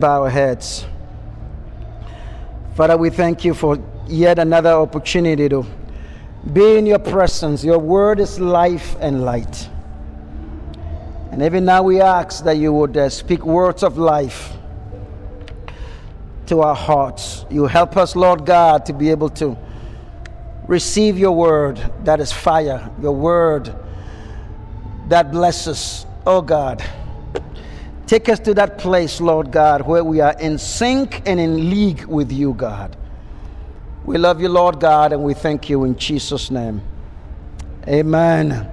bow our heads. Father, we thank you for yet another opportunity to be in your presence. Your word is life and light. And even now we ask that you would uh, speak words of life to our hearts. You help us, Lord God, to be able to receive your word that is fire, your word that blesses. Oh God. Take us to that place, Lord God, where we are in sync and in league with you, God. We love you, Lord God, and we thank you in Jesus' name. Amen.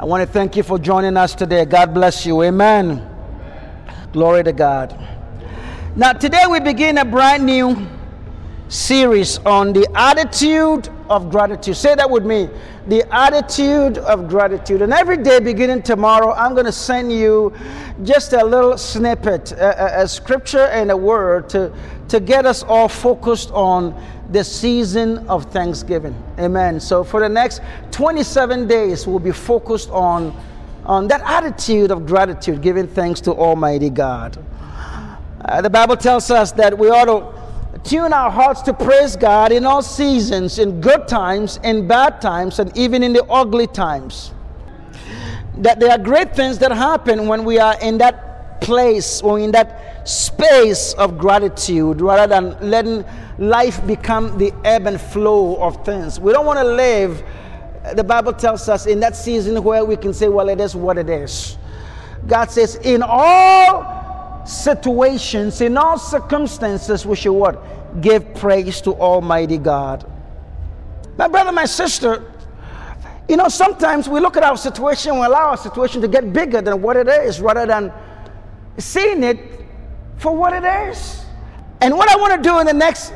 I want to thank you for joining us today. God bless you. Amen. Glory to God. Now, today we begin a brand new series on the attitude of gratitude. Say that with me the attitude of gratitude. And every day beginning tomorrow, I'm going to send you just a little snippet, a, a, scripture and a word to, to get us all focused on the season of Thanksgiving. Amen. So for the next 27 days, we'll be focused on, on that attitude of gratitude, giving thanks to Almighty God. Uh, the Bible tells us that we ought to tune our hearts to praise God in all seasons, in good times, in bad times, and even in the ugly times. That there are great things that happen when we are in that place or in that space of gratitude rather than letting life become the ebb and flow of things. We don't want to live, the Bible tells us, in that season where we can say, well, it is what it is. God says, in all situations, in all circumstances, we should what? Give praise to Almighty God. My brother, my sister, you know, sometimes we look at our situation, we allow our situation to get bigger than what it is rather than seeing it for what it is. And what I want to do in the next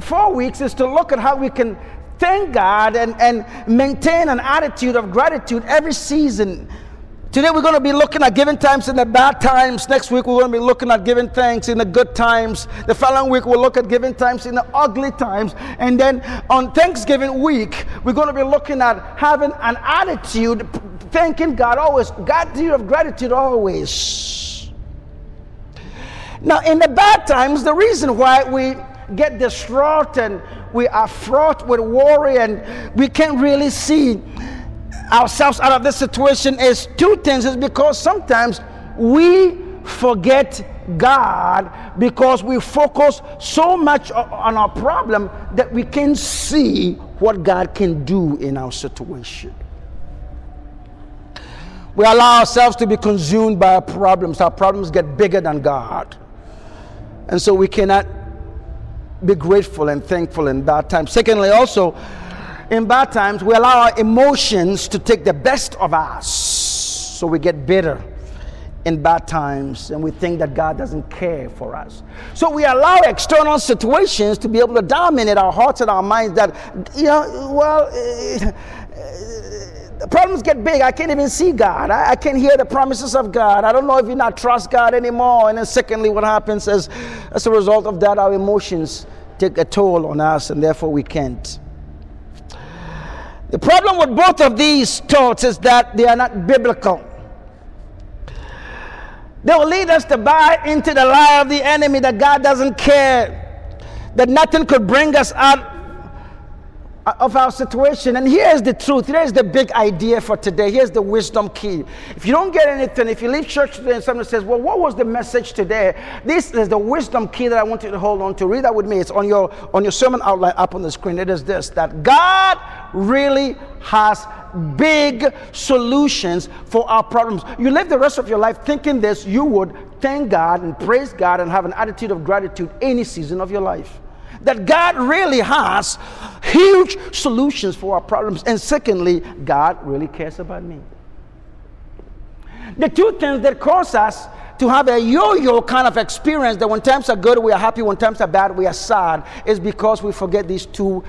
four weeks is to look at how we can thank God and, and maintain an attitude of gratitude every season Today we're going to be looking at giving times in the bad times. Next week we're going to be looking at giving thanks in the good times. The following week we'll look at giving times in the ugly times. And then on Thanksgiving week, we're going to be looking at having an attitude, thanking God always, God of gratitude always. Now, in the bad times, the reason why we get distraught and we are fraught with worry and we can't really see ourselves out of this situation is two things. Is because sometimes we forget God because we focus so much on our problem that we can see what God can do in our situation. We allow ourselves to be consumed by our problems. Our problems get bigger than God. And so we cannot be grateful and thankful in bad times. Secondly, also, in bad times, we allow our emotions to take the best of us. So we get bitter in bad times and we think that God doesn't care for us. So we allow external situations to be able to dominate our hearts and our minds that, you know, well, uh, uh, problems get big. I can't even see God. I, I, can't hear the promises of God. I don't know if you not trust God anymore. And then secondly, what happens is as a result of that, our emotions take a toll on us and therefore we can't. The problem with both of these thoughts is that they are not biblical. They will lead us to buy into the lie of the enemy that God doesn't care, that nothing could bring us out Uh, of our situation. And here's the truth. Here's the big idea for today. Here's the wisdom key. If you don't get anything, if you leave church today and someone says, Well, what was the message today? This is the wisdom key that I want you to hold on to. Read that with me. It's on your on your sermon outline up on the screen. It is this that God really has big solutions for our problems. You live the rest of your life thinking this, you would thank God and praise God and have an attitude of gratitude any season of your life that God really has huge solutions for our problems. And secondly, God really cares about me. The two things that cause us to have a yo yo kind of experience that when times are good, we are happy, when times are bad, we are sad, is because we forget these two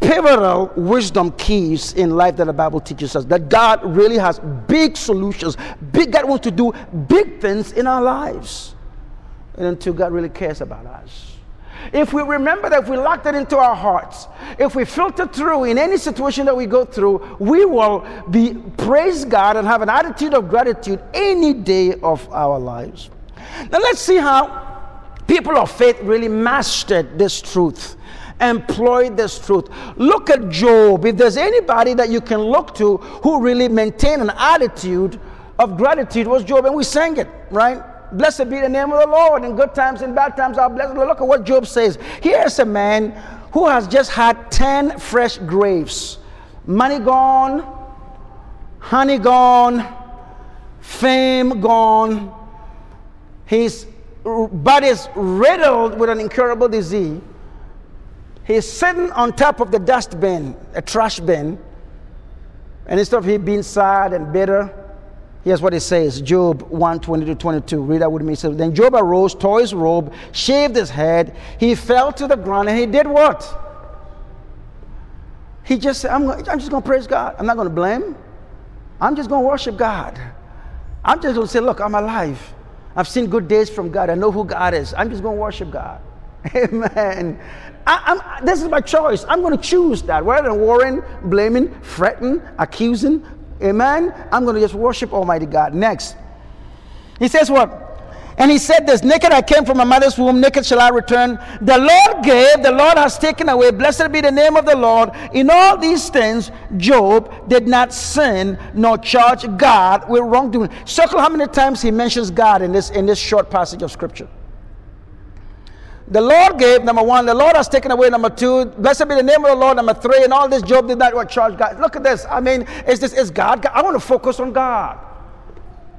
pivotal wisdom keys in life that the Bible teaches us. That God really has big solutions. Big God wants to do big things in our lives. And until God really cares about us. If we remember that if we lock that into our hearts, if we filter through in any situation that we go through, we will be praise God and have an attitude of gratitude any day of our lives. Now let's see how people of faith really mastered this truth, employed this truth. Look at Job. If there's anybody that you can look to who really maintained an attitude of gratitude, was Job, and we sang it, right? Blessed be the name of the Lord. In good times and bad times, I'll bless. Look at what Job says. Here's a man who has just had 10 fresh graves. Money gone, honey gone, fame gone. His body is riddled with an incurable disease. He's sitting on top of the dustbin, a trash bin, and instead of him being sad and bitter, Here's what it says Job 1 20 to 22. Read that with me. So then Job arose, tore his robe, shaved his head. He fell to the ground and he did what? He just said, I'm, I'm just going to praise God. I'm not going to blame. I'm just going to worship God. I'm just going to say, Look, I'm alive. I've seen good days from God. I know who God is. I'm just going to worship God. Amen. I, this is my choice. I'm going to choose that rather than worrying, blaming, fretting, accusing, Amen. I'm going to just worship Almighty God. Next. He says what? And he said this Naked I came from my mother's womb, naked shall I return. The Lord gave, the Lord has taken away. Blessed be the name of the Lord. In all these things, Job did not sin nor charge God with wrongdoing. Circle how many times he mentions God in this, in this short passage of scripture. The Lord gave, number one. The Lord has taken away, number two. Blessed be the name of the Lord, number three. And all this Job did not what charge God. Look at this. I mean, is this is God? I want to focus on God.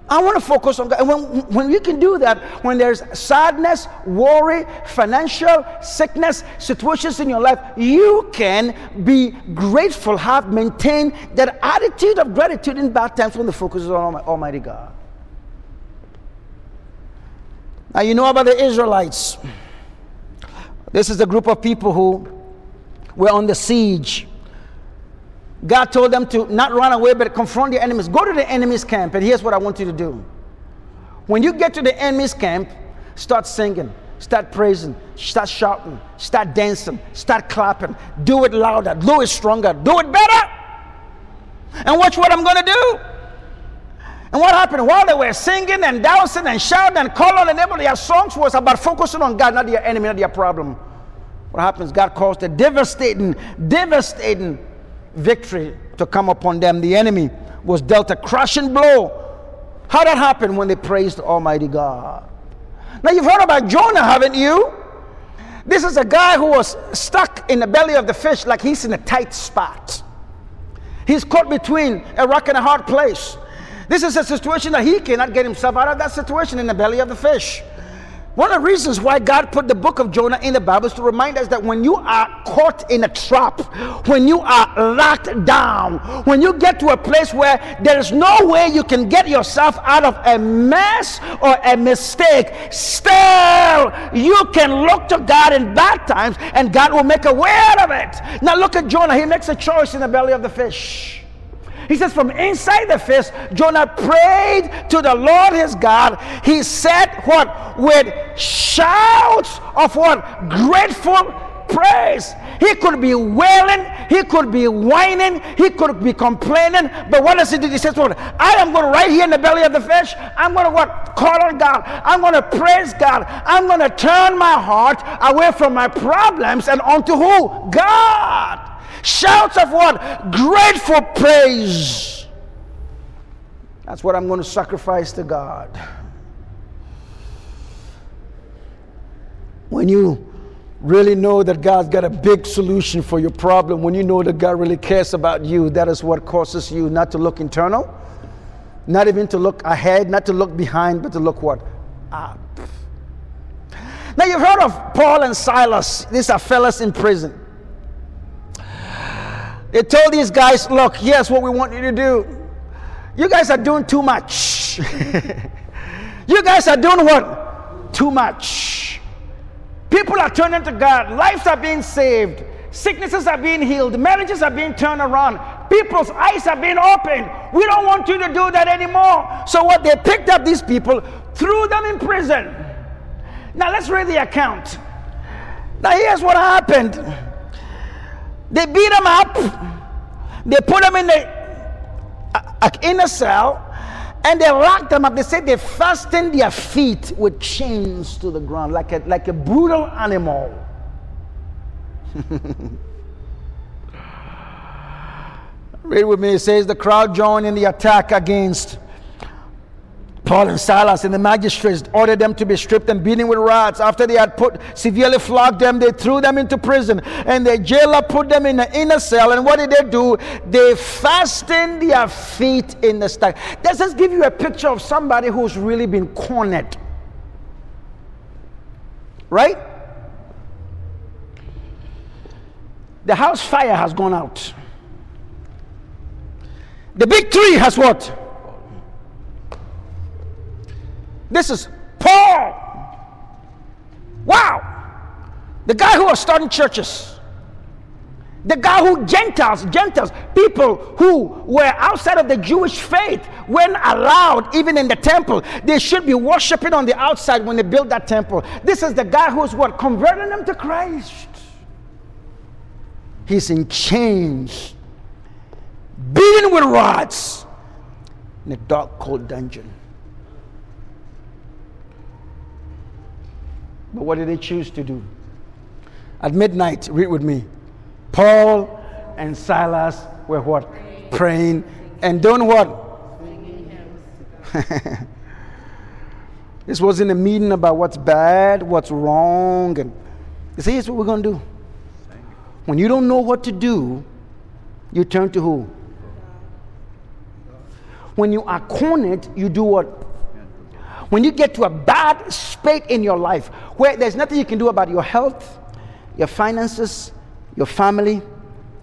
I want to focus on God. And when, when you can do that, when there's sadness, worry, financial sickness, situations in your life, you can be grateful, have maintained that attitude of gratitude in bad times when the focus is on Almighty God. Now, you know about the Israelites. This is a group of people who were on the siege. God told them to not run away, but confront the enemies. Go to the enemy's camp, and here's what I want you to do. When you get to the enemy's camp, start singing, start praising, start shouting, start dancing, start clapping. Do it louder, do it stronger, do it better. And watch what I'm going to do. And what happened? While they were singing and dancing and shouting and calling and everybody, their songs was about focusing on God, not their enemy, not their problem. What happens? God caused a devastating, devastating victory to come upon them. The enemy was dealt a crushing blow. How that happened when they praised Almighty God. Now you've heard about Jonah, haven't you? This is a guy who was stuck in the belly of the fish like he's in a tight spot. He's caught between a rock and a hard place. This is a situation that he cannot get himself out of that situation in the belly of the fish. One of the reasons why God put the book of Jonah in the Bible is to remind us that when you are caught in a trap, when you are locked down, when you get to a place where there is no way you can get yourself out of a mess or a mistake, still you can look to God in bad times and God will make a way out of it. Now look at Jonah, he makes a choice in the belly of the fish. He says, From inside the fish, Jonah prayed to the Lord his God. He said, What? With shouts of what? Grateful praise. He could be wailing, he could be whining, he could be complaining. But what does he do? He says, What? I am going to right here in the belly of the fish. I'm going to what? Call on God. I'm going to praise God. I'm going to turn my heart away from my problems and onto who? God. Shouts of what? Grateful praise. That's what I'm going to sacrifice to God. When you really know that God's got a big solution for your problem, when you know that God really cares about you, that is what causes you not to look internal, not even to look ahead, not to look behind, but to look what? Up. Now you've heard of Paul and Silas. These are fellas in prison. They told these guys, look, here's what we want you to do. You guys are doing too much. you guys are doing what? Too much. People are turning to God. Lives are being saved. Sicknesses are being healed. Marriages are being turned around. People's eyes are being opened. We don't want you to do that anymore. So, what they picked up these people, threw them in prison. Now, let's read the account. Now, here's what happened they beat him up. They put him in the uh, in a cell, And they locked them up. They said they fastened their feet with chains to the ground, like a, like a brutal animal. Read with me. It says the crowd joined in the attack against Paul and Silas and the magistrates ordered them to be stripped and beaten with rods. After they had put severely flogged them, they threw them into prison. And the jailer put them in the inner cell. And what did they do? They fastened their feet in the stack. Does this give you a picture of somebody who's really been cornered? Right? The house fire has gone out. The big tree has what? This is Paul. Wow. The guy who was starting churches. The guy who, Gentiles, Gentiles, people who were outside of the Jewish faith, when allowed, even in the temple, they should be worshiping on the outside when they built that temple. This is the guy who's what? Converting them to Christ. He's in chains beaten with rods in a dark, cold dungeon. But what did they choose to do? At midnight, read with me. Paul and Silas were what? Praying, Praying and doing what? this wasn't a meeting about what's bad, what's wrong, and you see, here's what we're going to do. When you don't know what to do, you turn to who? When you are cornered, you do what? When you get to a bad state in your life where there's nothing you can do about your health, your finances, your family,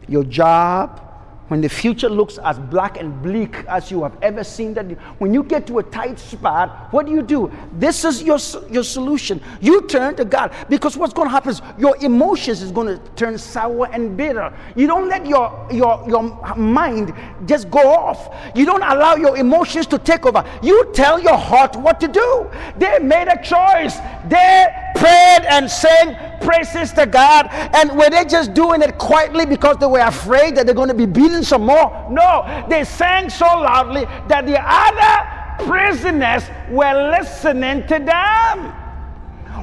your job, when the future looks as black and bleak as you have ever seen that when you get to a tight spot what do you do? This is your, your solution. You turn to god because what's going to happen is your emotions is going to turn sour and bitter. You don't let your your your mind just go off. You don't allow your emotions to take over. You tell your heart what to do. They made a choice. They prayed and sang praises to God. And were they just doing it quietly because they were afraid that they're going to be beaten some more? No, they sang so loudly that the other prisoners were listening to them.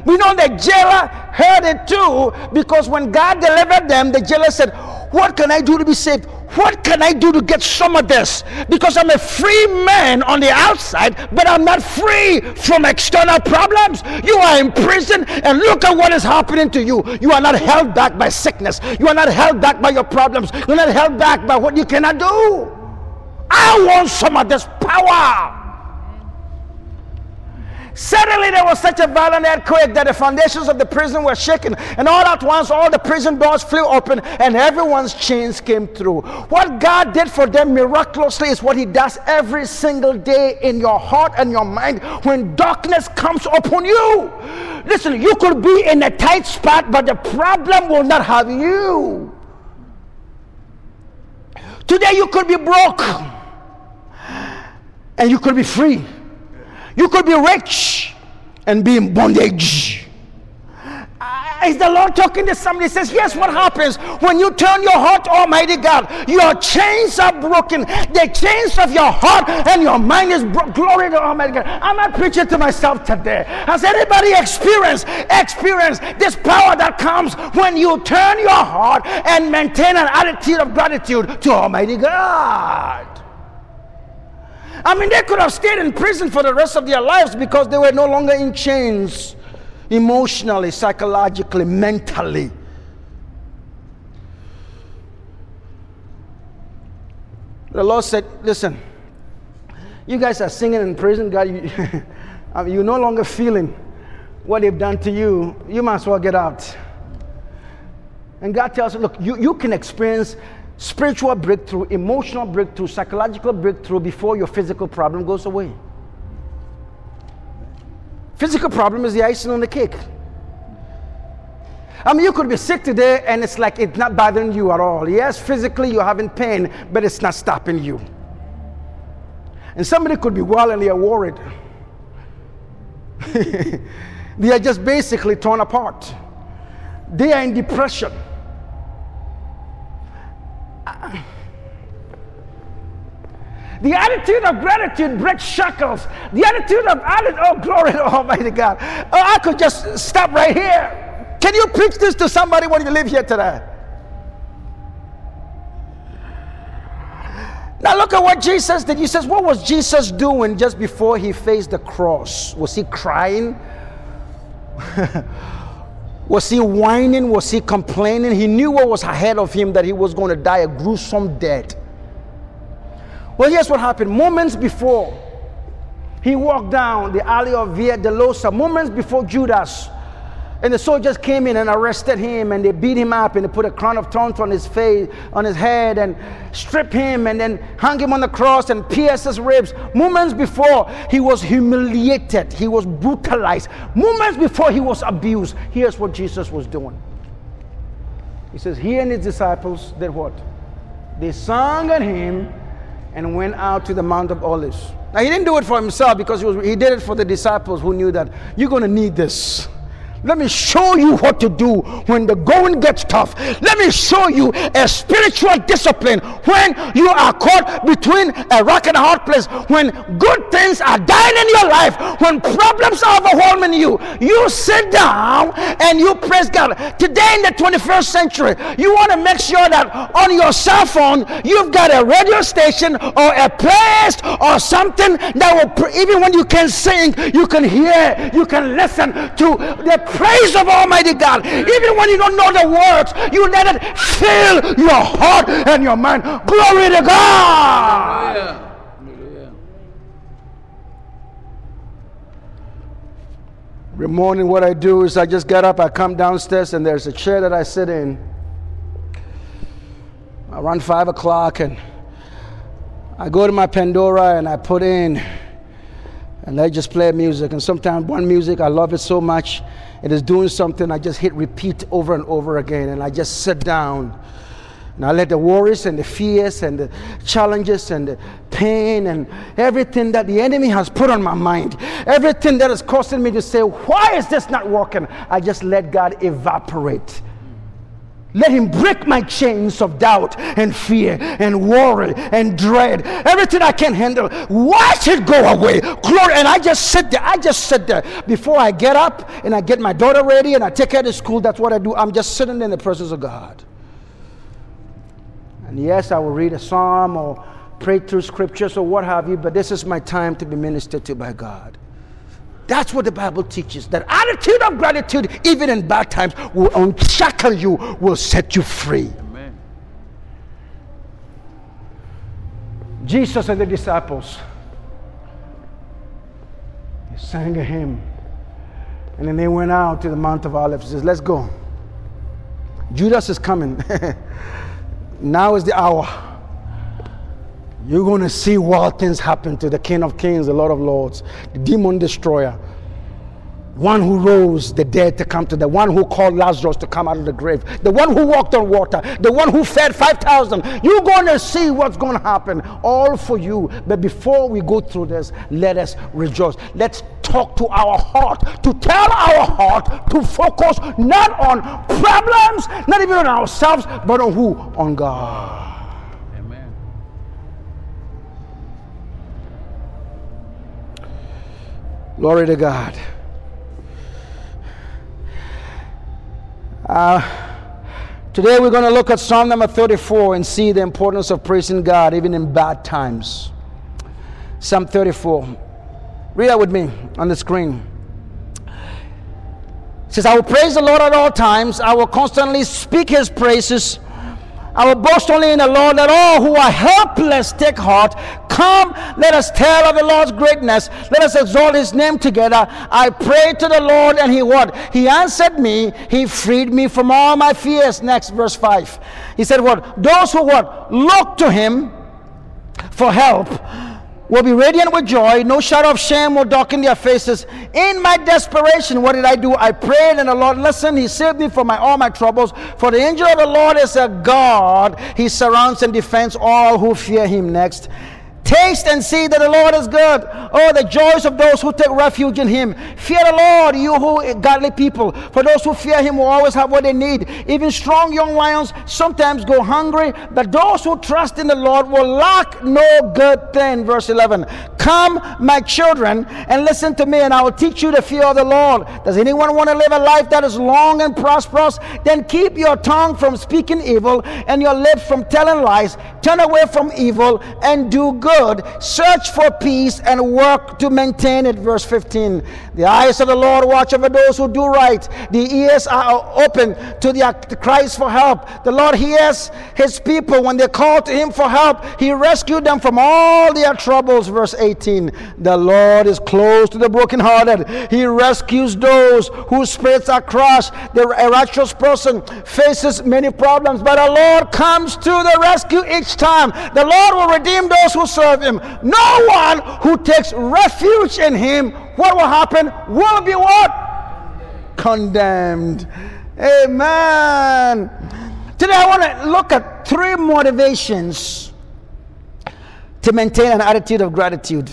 We know the jailer heard it too because when God delivered them, the jailer said, What can I do to be saved? What can I do to get some of this? Because I'm a free man on the outside, but I'm not free from external problems. You are in prison, and look at what is happening to you. You are not held back by sickness, you are not held back by your problems, you're not held back by what you cannot do. I want some of this power. Suddenly there was such a violent earthquake that the foundations of the prison were shaken, and all at once all the prison doors flew open and everyone's chains came through. What God did for them miraculously is what He does every single day in your heart and your mind when darkness comes upon you. Listen, you could be in a tight spot, but the problem will not have you. Today you could be broke and you could be free. You could be rich and be in bondage. Is the Lord talking to somebody? He Says, Yes, what happens when you turn your heart, Almighty God? Your chains are broken. The chains of your heart and your mind is broken. Glory to Almighty God. I'm not preaching to myself today. Has anybody experienced experienced this power that comes when you turn your heart and maintain an attitude of gratitude to Almighty God? I mean, they could have stayed in prison for the rest of their lives because they were no longer in chains emotionally, psychologically, mentally. The Lord said, Listen, you guys are singing in prison, God, you, um, you're no longer feeling what they've done to you. You might as well get out. And God tells you, Look, you, you can experience spiritual breakthrough, emotional breakthrough, psychological breakthrough before your physical problem goes away. Physical problem is the icing on the cake. I mean, you could be sick today and it's like it's not bothering you at all. Yes, physically you're having pain, but it's not stopping you. And somebody could be well and they are worried. they are just basically torn apart. They are in depression. The attitude of gratitude breaks shackles. The attitude of oh, glory to Almighty God. Oh, I could just stop right here. Can you preach this to somebody when you live here today? Now look at what Jesus did. He says, What was Jesus doing just before he faced the cross? Was he crying? was he whining? Was he complaining? He knew what was ahead of him that he was going to die a gruesome death. Well, here's what happened. Moments before he walked down the alley of Via Dolorosa, moments before Judas and the soldiers came in and arrested hymn and they beat him up and they put a crown of thorns on his face, on his head and stripped him and then hung him on the cross and pierced his ribs. Moments before he was humiliated, he was brutalized. Moments before he was abused. Here's what Jesus was doing. He says, He and his disciples did what? They sung a him and went out to the Mount of Olives. Now, he didn't do it for himself because he, was, he did it for the disciples who knew that you're going to need this. Let me show you what to do when the going gets tough. Let me show you a spiritual discipline when you are caught between a rock and a hard place, when good things are dying in your life, when problems are overwhelming you. You sit down and you praise God. Today in the 21st century, you want to make sure that on your cell phone you've got a radio station or a place or something that will, even when you can't sing, you can hear, you can listen to the praise of Almighty God. Even when you don't know the words, you let it fill your heart and your mind. Glory to God. Every morning, what I do is I just get up, I come downstairs, and there's a chair that I sit in around five o'clock, and I go to my Pandora and I put in, and I just play music. And sometimes one music, I love it so much, it is doing something, I just hit repeat over and over again, and I just sit down. And I let the worries and the fears and the challenges and the pain and everything that the enemy has put on my mind, everything that is causing me to say, Why is this not working? I just let God evaporate. Let him break my chains of doubt and fear and worry and dread. Everything I can handle. Watch it go away. Glory. And I just sit there. I just sit there. Before I get up and I get my daughter ready and I take her to school, that's what I do. I'm just sitting in the presence of God. And yes, I will read a psalm or pray through scriptures or what have you, but this is my time to be ministered to by God. That's what the Bible teaches. That attitude of gratitude, even in bad times, will unshackle you, will set you free. Amen. Jesus and the disciples they sang a hymn. And then they went out to the Mount of Olives. Says, Let's go. Judas is coming. now is the hour. You're going to see wild things happen to the King of Kings, the Lord of Lords, the demon destroyer, one who rose the dead to come to the one who called Lazarus to come out of the grave, the one who walked on water, the one who fed 5,000. You're going to see what's going to happen, all for you. But before we go through this, let us rejoice. Let's talk to our heart, to tell our heart to focus not on problems, not even on ourselves, but on who? On God. Glory to God. Uh, today we're going to look at Psalm number 34 and see the importance of praising God even in bad times. Psalm 34. Read that with me on the screen. It says, I will praise the Lord at all times. I will constantly speak his praises. I will boast only in the Lord. Let all who are helpless take heart. Come, let us tell of the Lord's greatness. Let us exalt his name together. I prayed to the Lord, and he what? He answered me. He freed me from all my fears. Next, verse 5. He said, What? Those who what? Look to him for help will be radiant with joy. No shadow of shame will darken their faces. In my desperation, what did I do? I prayed, and the Lord listened. He saved me from my, all my troubles. For the angel of the Lord is a God. He surrounds and defends all who fear him. Next. Taste and see that the Lord is good. Oh, the joys of those who take refuge in Him. Fear the Lord, you who eh, godly people. For those who fear Him will always have what they need. Even strong young lions sometimes go hungry, but those who trust in the Lord will lack no good thing. Verse 11. Come, my children, and listen to me, and I will teach you the fear of the Lord. Does anyone want to live a life that is long and prosperous? Then keep your tongue from speaking evil and your lips from telling lies. Turn away from evil and do good good, search for peace and work to maintain it. Verse 15. The eyes of the Lord watch over those who do right. The ears are open to the cries for help. The Lord hears his people when they call to him for help. He rescued them from all their troubles. Verse 18. The Lord is close to the brokenhearted. He rescues those whose spirits are crushed. The righteous person faces many problems, but the Lord comes to the rescue each time. The Lord will redeem those who serve serve him. No one who takes refuge in him, what will happen? Will be what? Condemned. Amen. Today I want to look at three motivations to maintain an attitude of gratitude.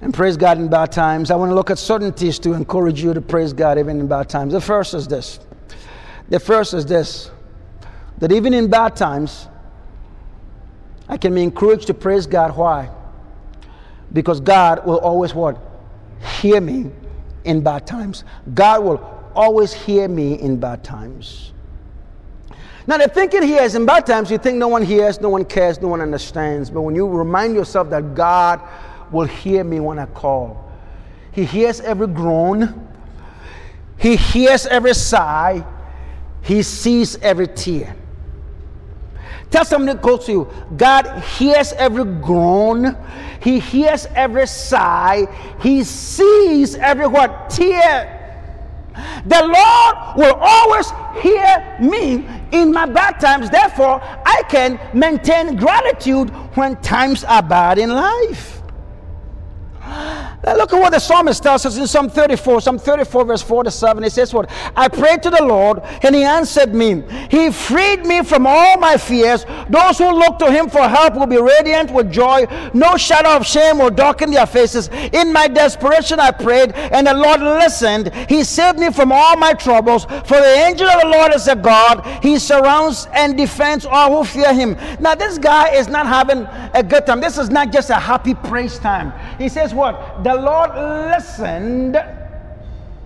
And praise God in bad times. I want to look at certainties to encourage you to praise God even in bad times. The first is this. The first is this that even in bad times, I can be encouraged to praise God. Why? Because God will always what? Hear me in bad times. God will always hear me in bad times. Now, the thinking here is in bad times, you think no one hears, no one cares, no one understands. But when you remind yourself that God will hear me when I call, He hears every groan, He hears every sigh, He sees every tear. Tell somebody close to you God hears every groan, He hears every sigh, He sees every what? Tear. The Lord will always hear me in my bad times. Therefore, I can maintain gratitude when times are bad in life. Look at what the psalmist tells us in Psalm 34, Psalm 34, verse 4 to 7. He says, What? I prayed to the Lord, and he answered me. He freed me from all my fears. Those who look to him for help will be radiant with joy. No shadow of shame will darken their faces. In my desperation, I prayed, and the Lord listened. He saved me from all my troubles. For the angel of the Lord is a God. He surrounds and defends all who fear him. Now, this guy is not having a good time. This is not just a happy praise time. He says, What? The Lord listened,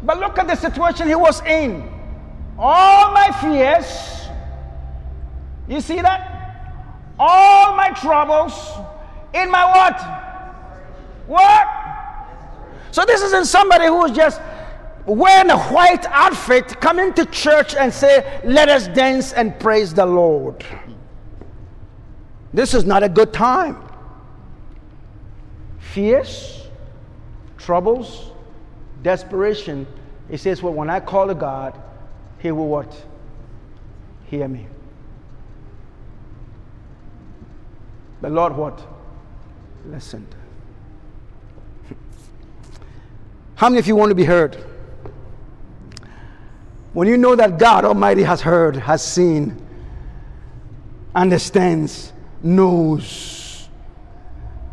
but look at the situation he was in. All my fears, you see that? All my troubles in my what? What? So this isn't somebody who's just wearing a white outfit, coming to church and say, Let us dance and praise the Lord. This is not a good time. Fears, troubles, desperation, it says, Well, when I call to God, He will what? Hear me. The Lord what? Listened. How many of you want to be heard? When you know that God Almighty has heard, has seen, understands, knows,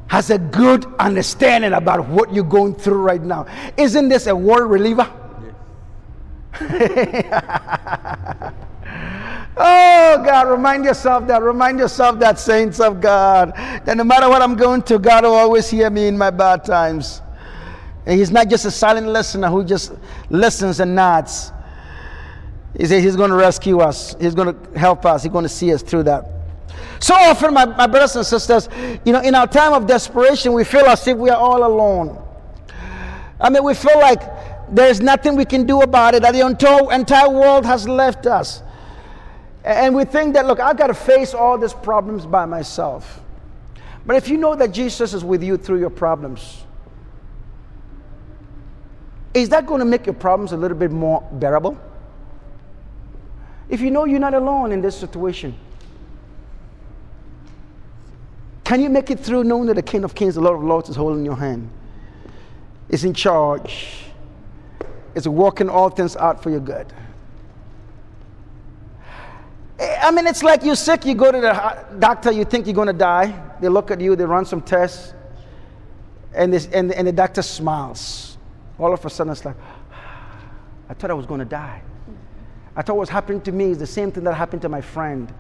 has a good understanding about what you're going through right now. Isn't this a word reliever? Yes. oh, God, remind yourself that. Remind yourself that, saints of God, that no matter what I'm going through, God will always hear me in my bad times. And He's not just a silent listener who just listens and nods. He says He's going to rescue us, He's going to help us, He's going to see us through that. So often, my, my brothers and sisters, you know, in our time of desperation, we feel as if we are all alone. I mean, we feel like there's nothing we can do about it, that the entire, entire world has left us. And we think that, look, I've got to face all these problems by myself. But if you know that Jesus is with you through your problems, is that going to make your problems a little bit more bearable? If you know you're not alone in this situation, can you make it through knowing that the King of Kings, the Lord of Lords, is holding your hand? Is in charge. Is working all things out for your good. I mean, it's like you're sick, you go to the doctor, you think you're going to die. They look at you, they run some tests, and, this, and, and the doctor smiles. All of a sudden, it's like, I thought I was going to die. I thought what was happening to me is the same thing that happened to my friend.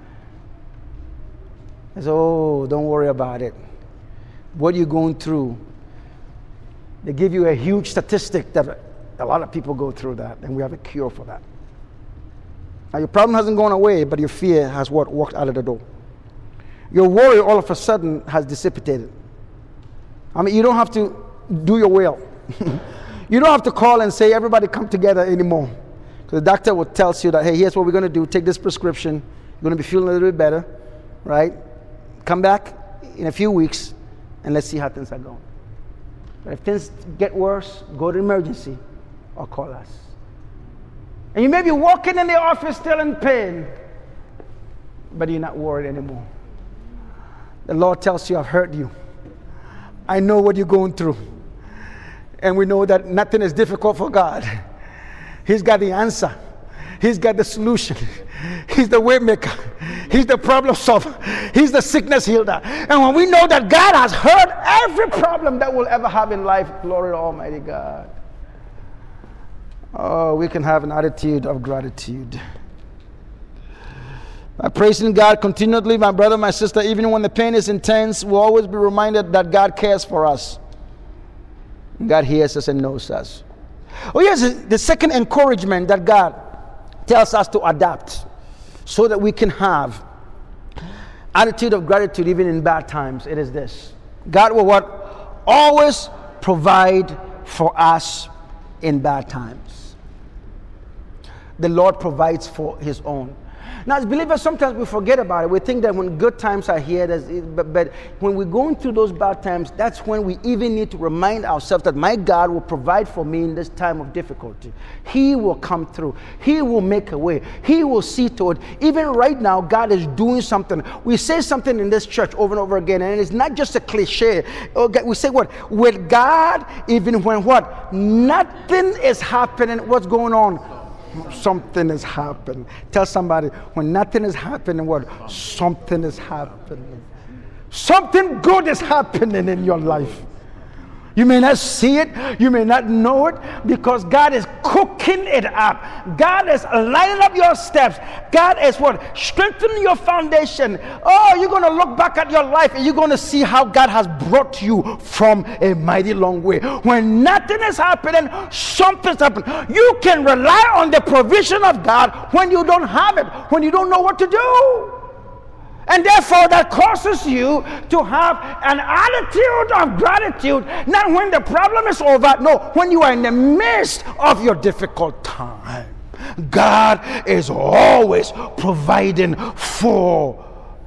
I said, Oh, don't worry about it. What are you going through? They give you a huge statistic that a lot of people go through that, and we have a cure for that. Now, your problem hasn't gone away, but your fear has what walked out of the door. Your worry all of a sudden has dissipated. I mean, you don't have to do your will. you don't have to call and say, everybody come together anymore. Because the doctor will tell you that, hey, here's what we're going to do. Take this prescription. You're going to be feeling a little bit better, right? Come back in a few weeks and let's see how things are going. But if things get worse, go to emergency or call us. And you may be walking in the office still in pain, but you're not worried anymore. The Lord tells you, I've heard you. I know what you're going through. And we know that nothing is difficult for God. He's got the answer. He's got the solution. He's the way maker. He's the problem solver. He's the sickness healer. And when we know that God has heard every problem that we'll ever have in life, glory to Almighty God. Oh, we can have an attitude of gratitude. By praising God continually, my brother, my sister, even when the pain is intense, we'll always be reminded that God cares for us. God hears us and knows us. Oh, yes, the second encouragement that God tells us to adapt so that we can have attitude of gratitude even in bad times. It is this God will what? Always provide for us in bad times the Lord provides for his own. Now, as believers, sometimes we forget about it. We think that when good times are here, but, but when we're going through those bad times, that's when we even need to remind ourselves that my God will provide for me in this time of difficulty. He will come through, He will make a way, He will see to it. Even right now, God is doing something. We say something in this church over and over again, and it's not just a cliche. Oh, we say what? With God, even when what? Nothing is happening, what's going on? Something is happening. Tell somebody when nothing is happening, what? Something is happening. Something good is happening in your life. You may not see it, you may not know it, because God is cooking it up. God is lining up your steps. God is what? Strengthening your foundation. Oh, you're going to look back at your life and you're going to see how God has brought you from a mighty long way. When nothing is happening, something's happening. You can rely on the provision of God when you don't have it, when you don't know what to do. And therefore, that causes you to have an attitude of gratitude, not when the problem is over, no, when you are in the midst of your difficult time. God is always providing for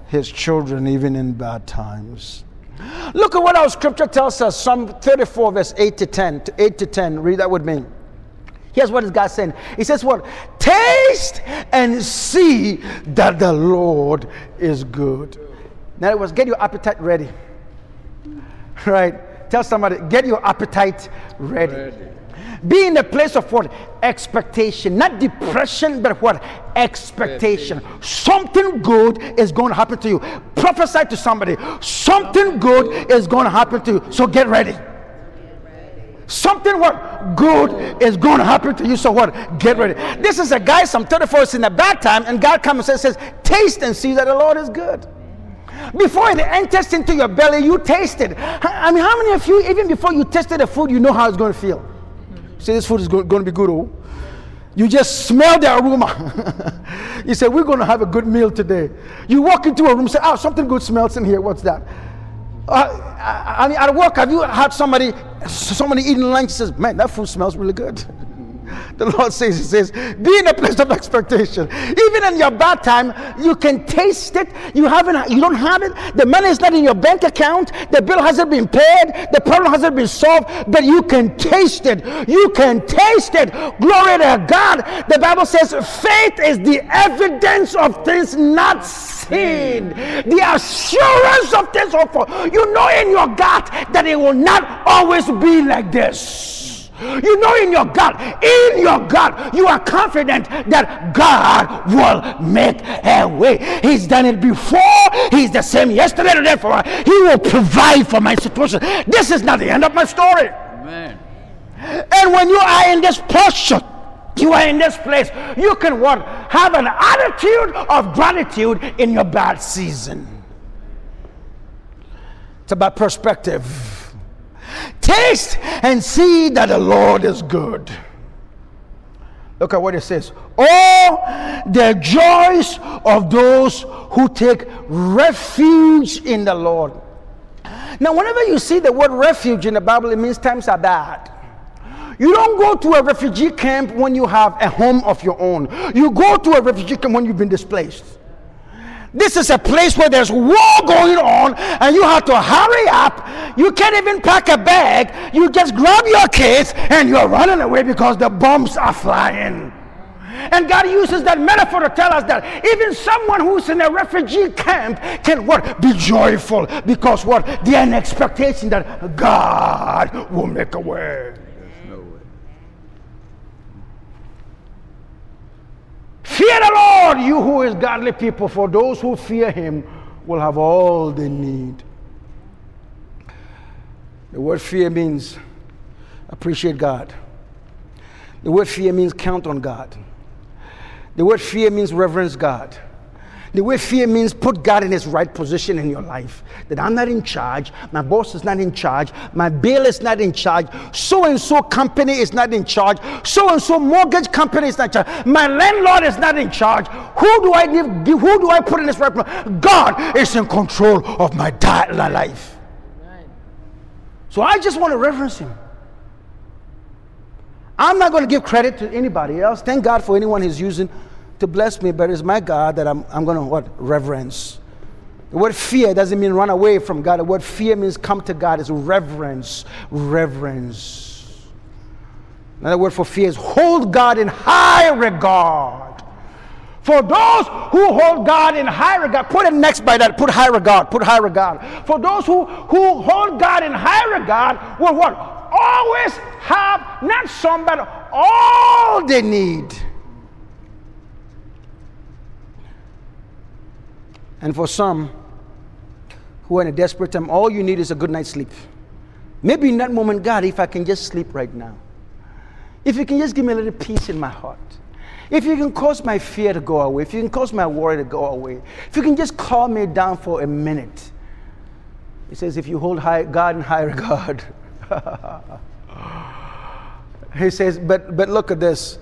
his children, even in bad times. Look at what our scripture tells us Psalm 34, verse 8 to 10. 8 to 10. Read that with me. Here's what is God saying. He says, What? Taste and see that the Lord is good. In other words, get your appetite ready. Right? Tell somebody, get your appetite ready. ready. Be in a place of what? Expectation. Not depression, but what? Expectation. Something good is going to happen to you. Prophesy to somebody. Something good is going to happen to you. So get ready. Something what good is going to happen to you. So what? Get ready. This is a guy, Psalm 34 is in a bad time, and God comes and says, Taste and see that the Lord is good. Before it enters into your belly, you taste it. I mean, how many of you, even before you tasted the food, you know how it's going to feel? Say, this food is going to be good, oh. You just smell the aroma. you say, We're going to have a good meal today. You walk into a room, say, Oh, something good smells in here. What's that? Uh, I mean, at work, have you had somebody, somebody eating lunch says, man, that food smells really good. The Lord says, He says, be in a place of expectation. Even in your bad time, you can taste it. You haven't, you don't have it. The money is not in your bank account. The bill hasn't been paid. The problem hasn't been solved. But you can taste it. You can taste it. Glory to God. The Bible says, faith is the evidence of things not seen. The assurance of things hoped for. You know in your gut that it will not always be like this. You know in your gut, in your gut, you are confident that God will make a way. He's done it before. He's the same yesterday, today, for He will provide for my situation. This is not the end of my story. Amen. And when you are in this posture, you are in this place, you can what? Have an attitude of gratitude in your bad season. It's about perspective. Taste and see that the Lord is good. Look at what it says. All the joys of those who take refuge in the Lord. Now, whenever you see the word refuge in the Bible, it means times are bad. You don't go to a refugee camp when you have a home of your own. You go to a refugee camp when you've been displaced. This is a place where there's war going on and you have to hurry up. You can't even pack a bag. You just grab your kids and you're running away because the bombs are flying. And God uses that metaphor to tell us that even someone who's in a refugee camp can what? Be joyful because what? They're an expectation that God will make a way. Fear the Lord, you who is godly people, for those who fear him will have all they need. The word fear means appreciate God. The word fear means count on God. The word fear means reverence God. The way fear means put God in his right position in your life. That I'm not in charge, my boss is not in charge, my bill is not in charge, so and so company is not in charge, so and so mortgage company is not in charge, my landlord is not in charge. Who do I give, who do I put in this right place? God is in control of my life. So I just want to reverence him. I'm not going to give credit to anybody else. Thank God for anyone he's using to bless me, but it's my God that I'm, I'm going to what? Reverence. The word fear doesn't mean run away from God. The word fear means come to God. It's reverence. Reverence. Another word for fear is hold God in high regard. For those who hold God in high regard, put it next by that, put high regard, put high regard. For those who, who hold God in high regard will what? Always have not some, but all they need. And for some who are in a desperate time, all you need is a good night's sleep. Maybe in that moment, God, if I can just sleep right now, if you can just give me a little peace in my heart, if you can cause my fear to go away, if you can cause my worry to go away, if you can just calm me down for a minute. He says, if you hold high, God in high regard. he says, but, but look at this.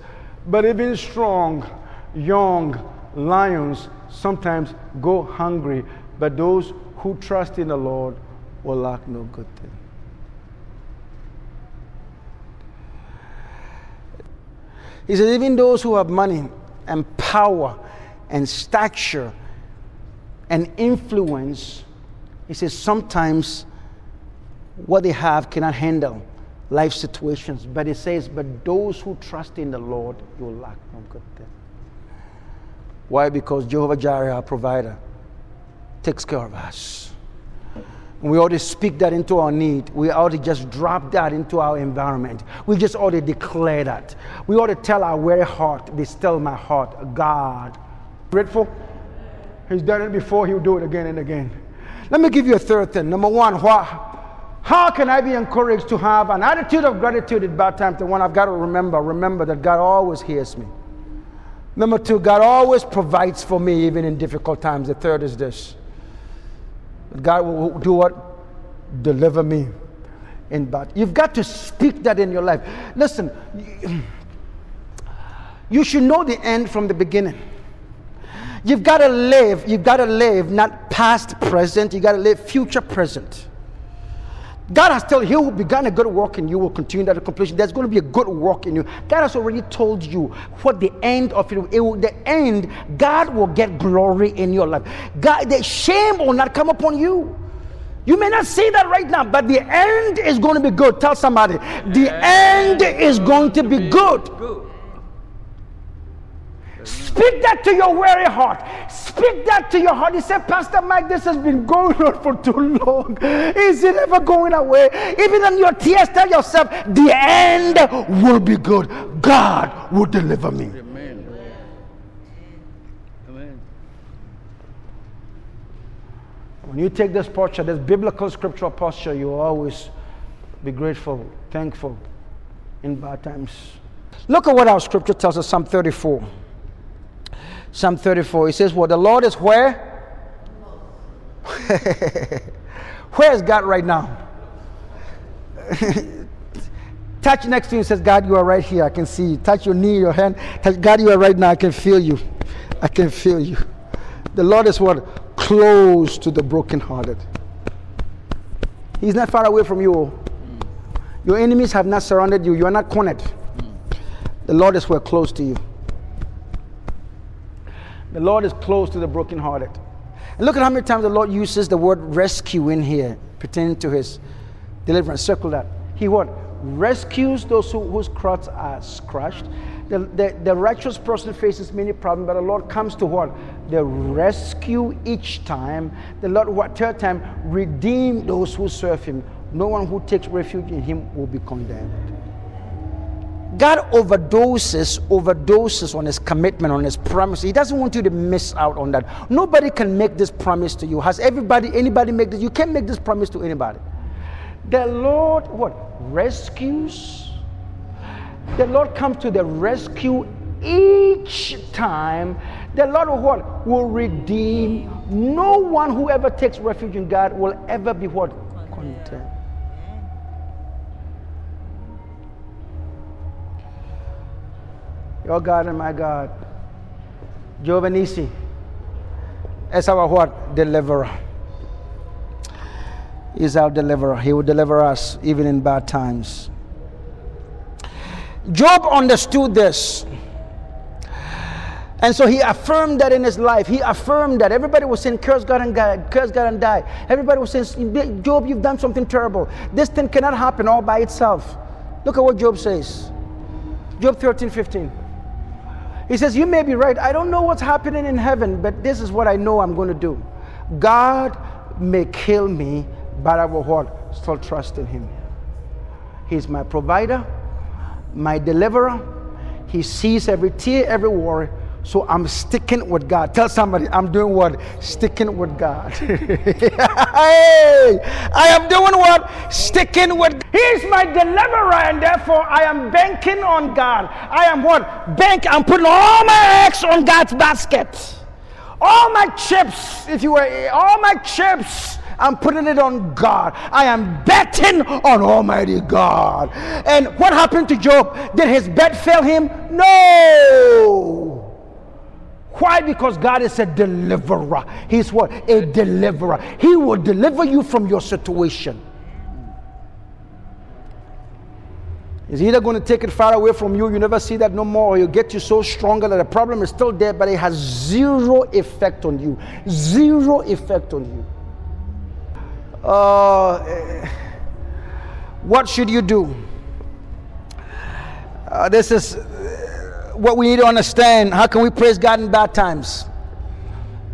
But even strong, young lions sometimes go hungry, but those who trust in the Lord will lack no good thing. He says, even those who have money and power and stature and influence, he says, sometimes what they have cannot handle life situations. But he says, but those who trust in the Lord will lack no good thing. Why? Because Jehovah Jireh, our provider, takes care of us. We ought to speak that into our need. We ought to just drop that into our environment. We just ought to declare that. We ought to tell our weary heart, Be still my heart, God. Grateful? He's done it before, he'll do it again and again. Let me give you a third thing. Number one, how can I be encouraged to have an attitude of gratitude at bad times? The one I've got to remember, remember that God always hears me. Number two, God always provides for me even in difficult times. The third is this God will do what? Deliver me in bad. You've got to speak that in your life. Listen, you should know the end from the beginning. You've got to live, you've got to live not past present, you've got to live future present. God has told you, He who began a good work in you will continue that completion. There's going to be a good work in you. God has already told you what the end of it, it will, the end, God will get glory in your life. God, the shame will not come upon you. You may not see that right now, but the end is going to be good. Tell somebody, the end is going to be good. Speak that to your weary heart. Speak that to your heart. He said, Pastor Mike, this has been going on for too long. Is it ever going away? Even in your tears, tell yourself, the end will be good. God will deliver me. Amen. Amen. When you take this posture, this biblical scriptural posture, you always be grateful, thankful in bad times. Look at what our scripture tells us, Psalm 34. Psalm 34. It says, Well, the Lord is where? where is God right now? Touch next to you says, God, you are right here. I can see you. Touch your knee, your hand. Touch, God, you are right now. I can feel you. I can feel you. The Lord is what? Close to the brokenhearted. He's not far away from you. Your enemies have not surrounded you. You are not cornered. The Lord is where close to you. The Lord is close to the brokenhearted. And look at how many times the Lord uses the word rescue in here, pertaining to his deliverance. Circle that. He what? Rescues those who, whose crowds are crushed. The, the, the righteous person faces many problems, but the Lord comes to what? The rescue each time. The Lord, what third time, redeem those who serve him. No one who takes refuge in him will be condemned. God overdoses, overdoses on his commitment, on his promise. He doesn't want you to miss out on that. Nobody can make this promise to you. Has everybody, anybody make this? You can't make this promise to anybody. The Lord, what? Rescues. The Lord comes to the rescue each time. The Lord what? Will redeem. No one who ever takes refuge in God will ever be what? Content. Your God and my God. Jehovah Nissi is our what? Deliverer. Is our deliverer. He will deliver us even in bad times. Job understood this. And so he affirmed that in his life. He affirmed that. Everybody was saying, curse God and die, curse God and die. Everybody was saying, Job, you've done something terrible. This thing cannot happen all by itself. Look at what Job says. Job 13, 15. He says, You may be right. I don't know what's happening in heaven, but this is what I know I'm going to do. God may kill me, but I will what? Still trust in Him. He's my provider, my deliverer. He sees every tear, every worry. So I'm sticking with God. Tell somebody, I'm doing what? Sticking with God. hey, I am doing what? Sticking with He's my deliverer, and therefore I am banking on God. I am what? Bank. I'm putting all my eggs on God's basket. All my chips, if you were, all my chips. I'm putting it on God. I am betting on Almighty God. And what happened to Job? Did his bet fail him? No. Why? Because God is a deliverer. He's what? A deliverer. He will deliver you from your situation. He's either going to take it far away from you, you never see that no more, or he'll get you so stronger that the problem is still there, but it has zero effect on you. Zero effect on you. Uh, what should you do? Uh, this is what we need to understand. How can we praise God in bad times?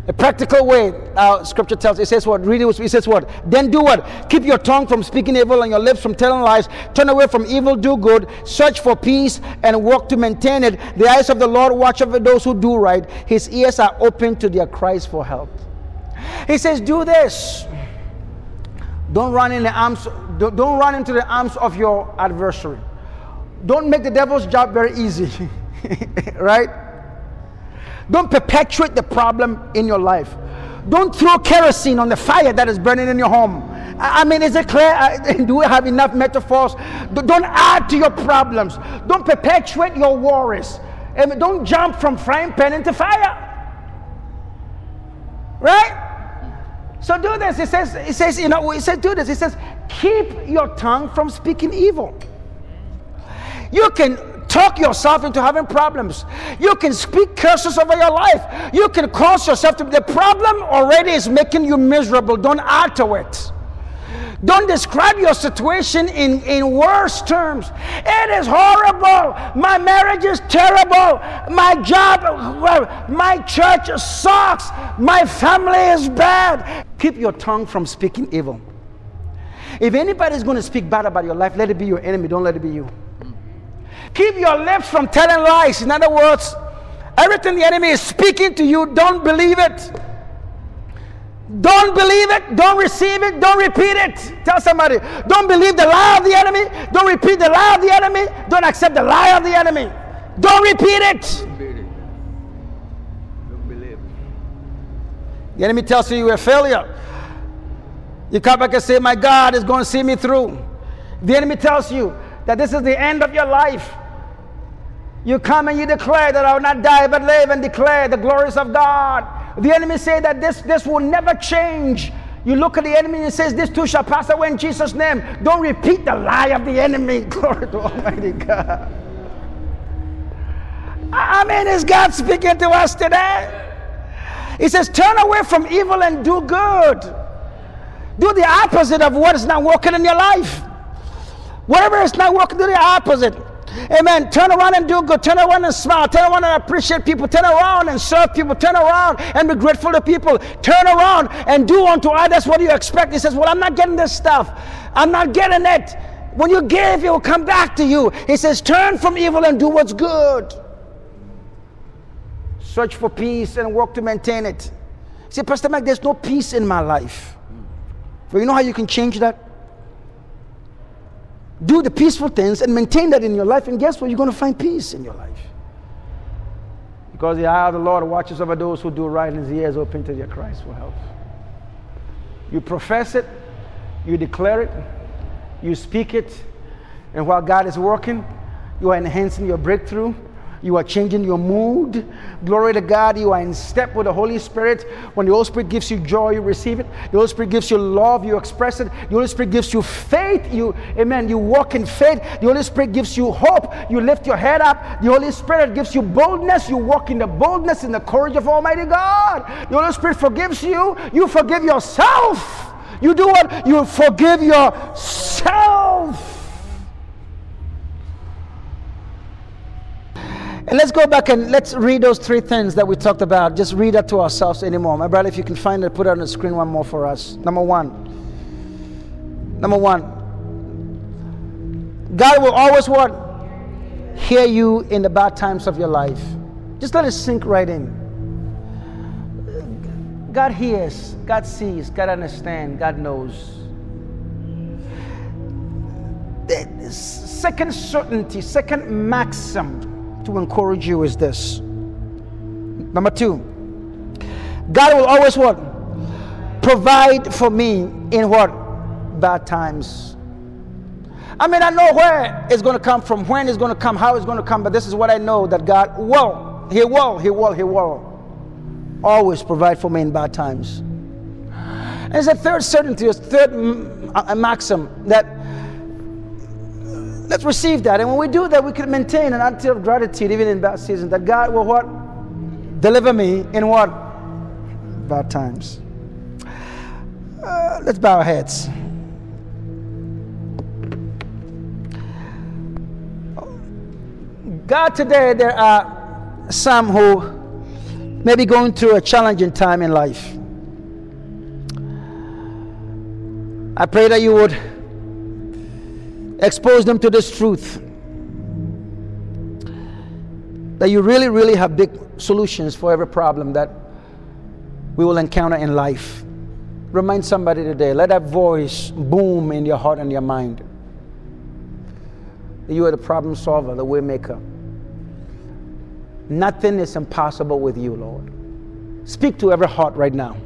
A practical way, uh, scripture tells, it says what? Read it, it says what? Then do what? Keep your tongue from speaking evil and your lips from telling lies. Turn away from evil, do good. Search for peace and work to maintain it. The eyes of the Lord watch over those who do right. His ears are open to their cries for help. He says, do this. Don't run in the arms, don't run into the arms of your adversary. Don't make the devil's job very easy. right? Don't perpetuate the problem in your life. Don't throw kerosene on the fire that is burning in your home. I mean, is it clear? Do we have enough metaphors? Don't add to your problems. Don't perpetuate your worries. And don't jump from frying pan into fire. Right? So do this. It says, it says, you know, it says do this. It says, keep your tongue from speaking evil. You can talk yourself into having problems. You can speak curses over your life. You can cause yourself to. Be. The problem already is making you miserable. Don't add to it. Don't describe your situation in, in worse terms. It is horrible. My marriage is terrible. My job, my church sucks. My family is bad. Keep your tongue from speaking evil. If anybody is going to speak bad about your life, let it be your enemy. Don't let it be you. Keep your lips from telling lies. In other words, everything the enemy is speaking to you, don't believe it. Don't believe it, don't receive it, don't repeat it. Tell somebody, don't believe the lie of the enemy, don't repeat the lie of the enemy, don't accept the lie of the enemy. Don't repeat it. Don't believe. The enemy tells you you're a failure. You come back and say, My God is going to see me through. The enemy tells you that this is the end of your life. You come and you declare that I will not die but live and declare the glories of God. The enemy say that this, this will never change. You look at the enemy and says, This too shall pass away in Jesus' name. Don't repeat the lie of the enemy. Glory to Almighty God. I mean, is God speaking to us today? He says, Turn away from evil and do good. Do the opposite of what is not working in your life. Whatever is not working, do the opposite. Amen. Turn around and do good. Turn around and smile. Turn around and appreciate people. Turn around and serve people. Turn around and be grateful to people. Turn around and do unto others what you expect. He says, Well, I'm not getting this stuff. I'm not getting it. When you give, it will come back to you. He says, Turn from evil and do what's good. Search for peace and work to maintain it. See, Pastor Mike, there's no peace in my life. Well, you know how you can change that? Do the peaceful things and maintain that in your life, and guess what? You're going to find peace in your life. Because the eye of the Lord watches over those who do right, and his ears open to their cries for help. You profess it, you declare it, you speak it, and while God is working, you are enhancing your breakthrough you are changing your mood. Glory to God. You are in step with the Holy Spirit. When the Holy Spirit gives you joy, you receive it. The Holy Spirit gives you love, you express it. The Holy Spirit gives you faith. You, amen. You walk in faith. The Holy Spirit gives you hope. You lift your head up. The Holy Spirit gives you boldness. You walk in the boldness and the courage of Almighty God. The Holy Spirit forgives you. You forgive yourself. You do what? You forgive yourself. And let's go back and let's read those three things that we talked about. Just read that to ourselves anymore. My brother, if you can find it, put it on the screen one more for us. Number one. Number one. God will always what? Hear you in the bad times of your life. Just let it sink right in. God hears, God sees, God understands, God knows. Second certainty, second maxim to encourage you is this. Number two, God will always what? Provide for me in what? Bad times. I mean, I know where it's going to come from, when it's going to come, how it's going to come, but this is what I know that God will, He will, He will, He will always provide for me in bad times. And it's a third certainty, a third mm, uh, maxim that Let's receive that. And when we do that, we can maintain an attitude of gratitude even in bad seasons. That God will what? Deliver me in what? Bad times. Uh, let's bow our heads. God, today there are some who may be going through a challenging time in life. I pray that you would expose them to this truth that you really, really have big solutions for every problem that we will encounter in life. Remind somebody today, let that voice boom in your heart and your mind. You are the problem solver, the way maker. Nothing is impossible with you, Lord. Speak to every heart right now.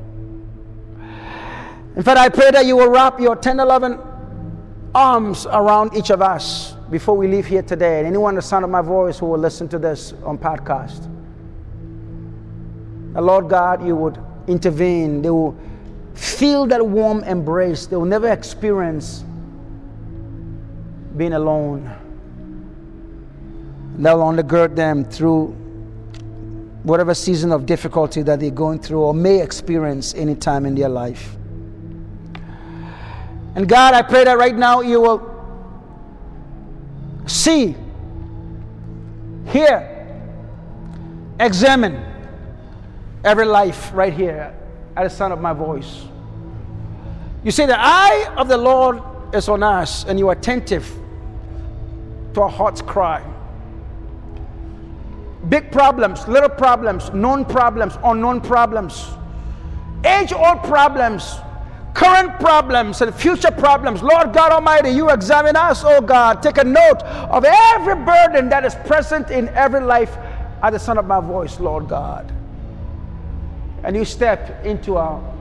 In fact, I pray that you will wrap your tender loving arms around each of us before we leave here today, and anyone the sound of my voice who will listen to this on podcast. The Lord God, you would intervene. They will feel that warm embrace. They will never experience being alone. Will undergird them through whatever season of difficulty that they're going through or may experience any time in their life. And God, I pray that right now you will see, hear, examine every life right here at the sound of my voice. You say, The eye of the Lord is on us, and you are attentive to our heart's cry. Big problems, little problems, known problems, unknown problems, age old problems, current problems, and future problems. Lord God Almighty, you examine us, oh God. Take a note of every burden that is present in every life at the sound of my voice, Lord God. And you step into uh, our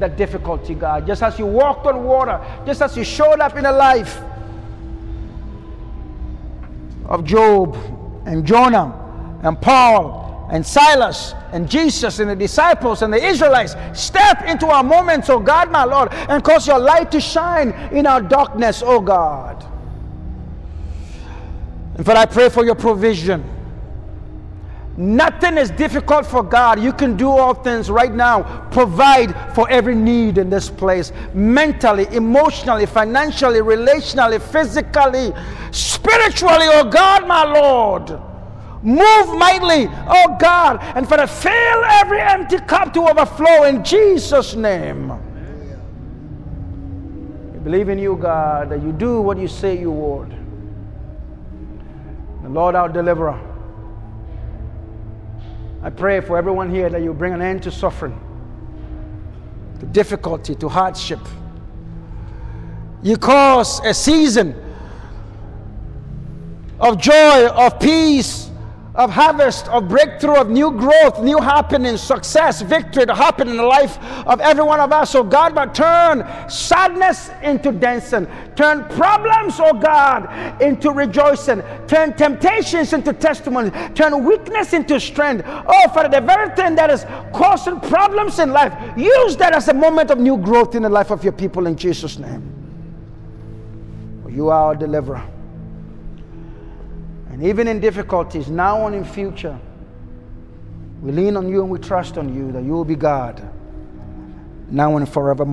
that difficulty, God. Just as you walked on water, just as you showed up in the life of Job and Jonah and Paul and Silas and Jesus and the disciples and the Israelites. Step into our moments, oh God, my Lord, and cause your light to shine in our darkness, oh God. And Father, I pray for your provision. Nothing is difficult for God. You can do all things right now. Provide for every need in this place mentally, emotionally, financially, relationally, physically, spiritually, oh God, my Lord. Move mightily, oh God, and for to fill every empty cup to overflow in Jesus' name. We believe in you, God, that you do what you say you would. The Lord, our deliverer. I pray for everyone here that you bring an end to suffering, to difficulty, to hardship. You cause a season of joy, of peace, of harvest, of breakthrough, of new growth, new happening, success, victory to happen in the life of every one of us. So, God, but turn sadness into dancing, turn problems, oh God, into rejoicing, turn temptations into testimony, turn weakness into strength. Oh, Father, the very thing that is causing problems in life, use that as a moment of new growth in the life of your people in Jesus' name. You are our deliverer. And even in difficulties, now and in future, we lean on you and we trust on you that you will be God now and forevermore.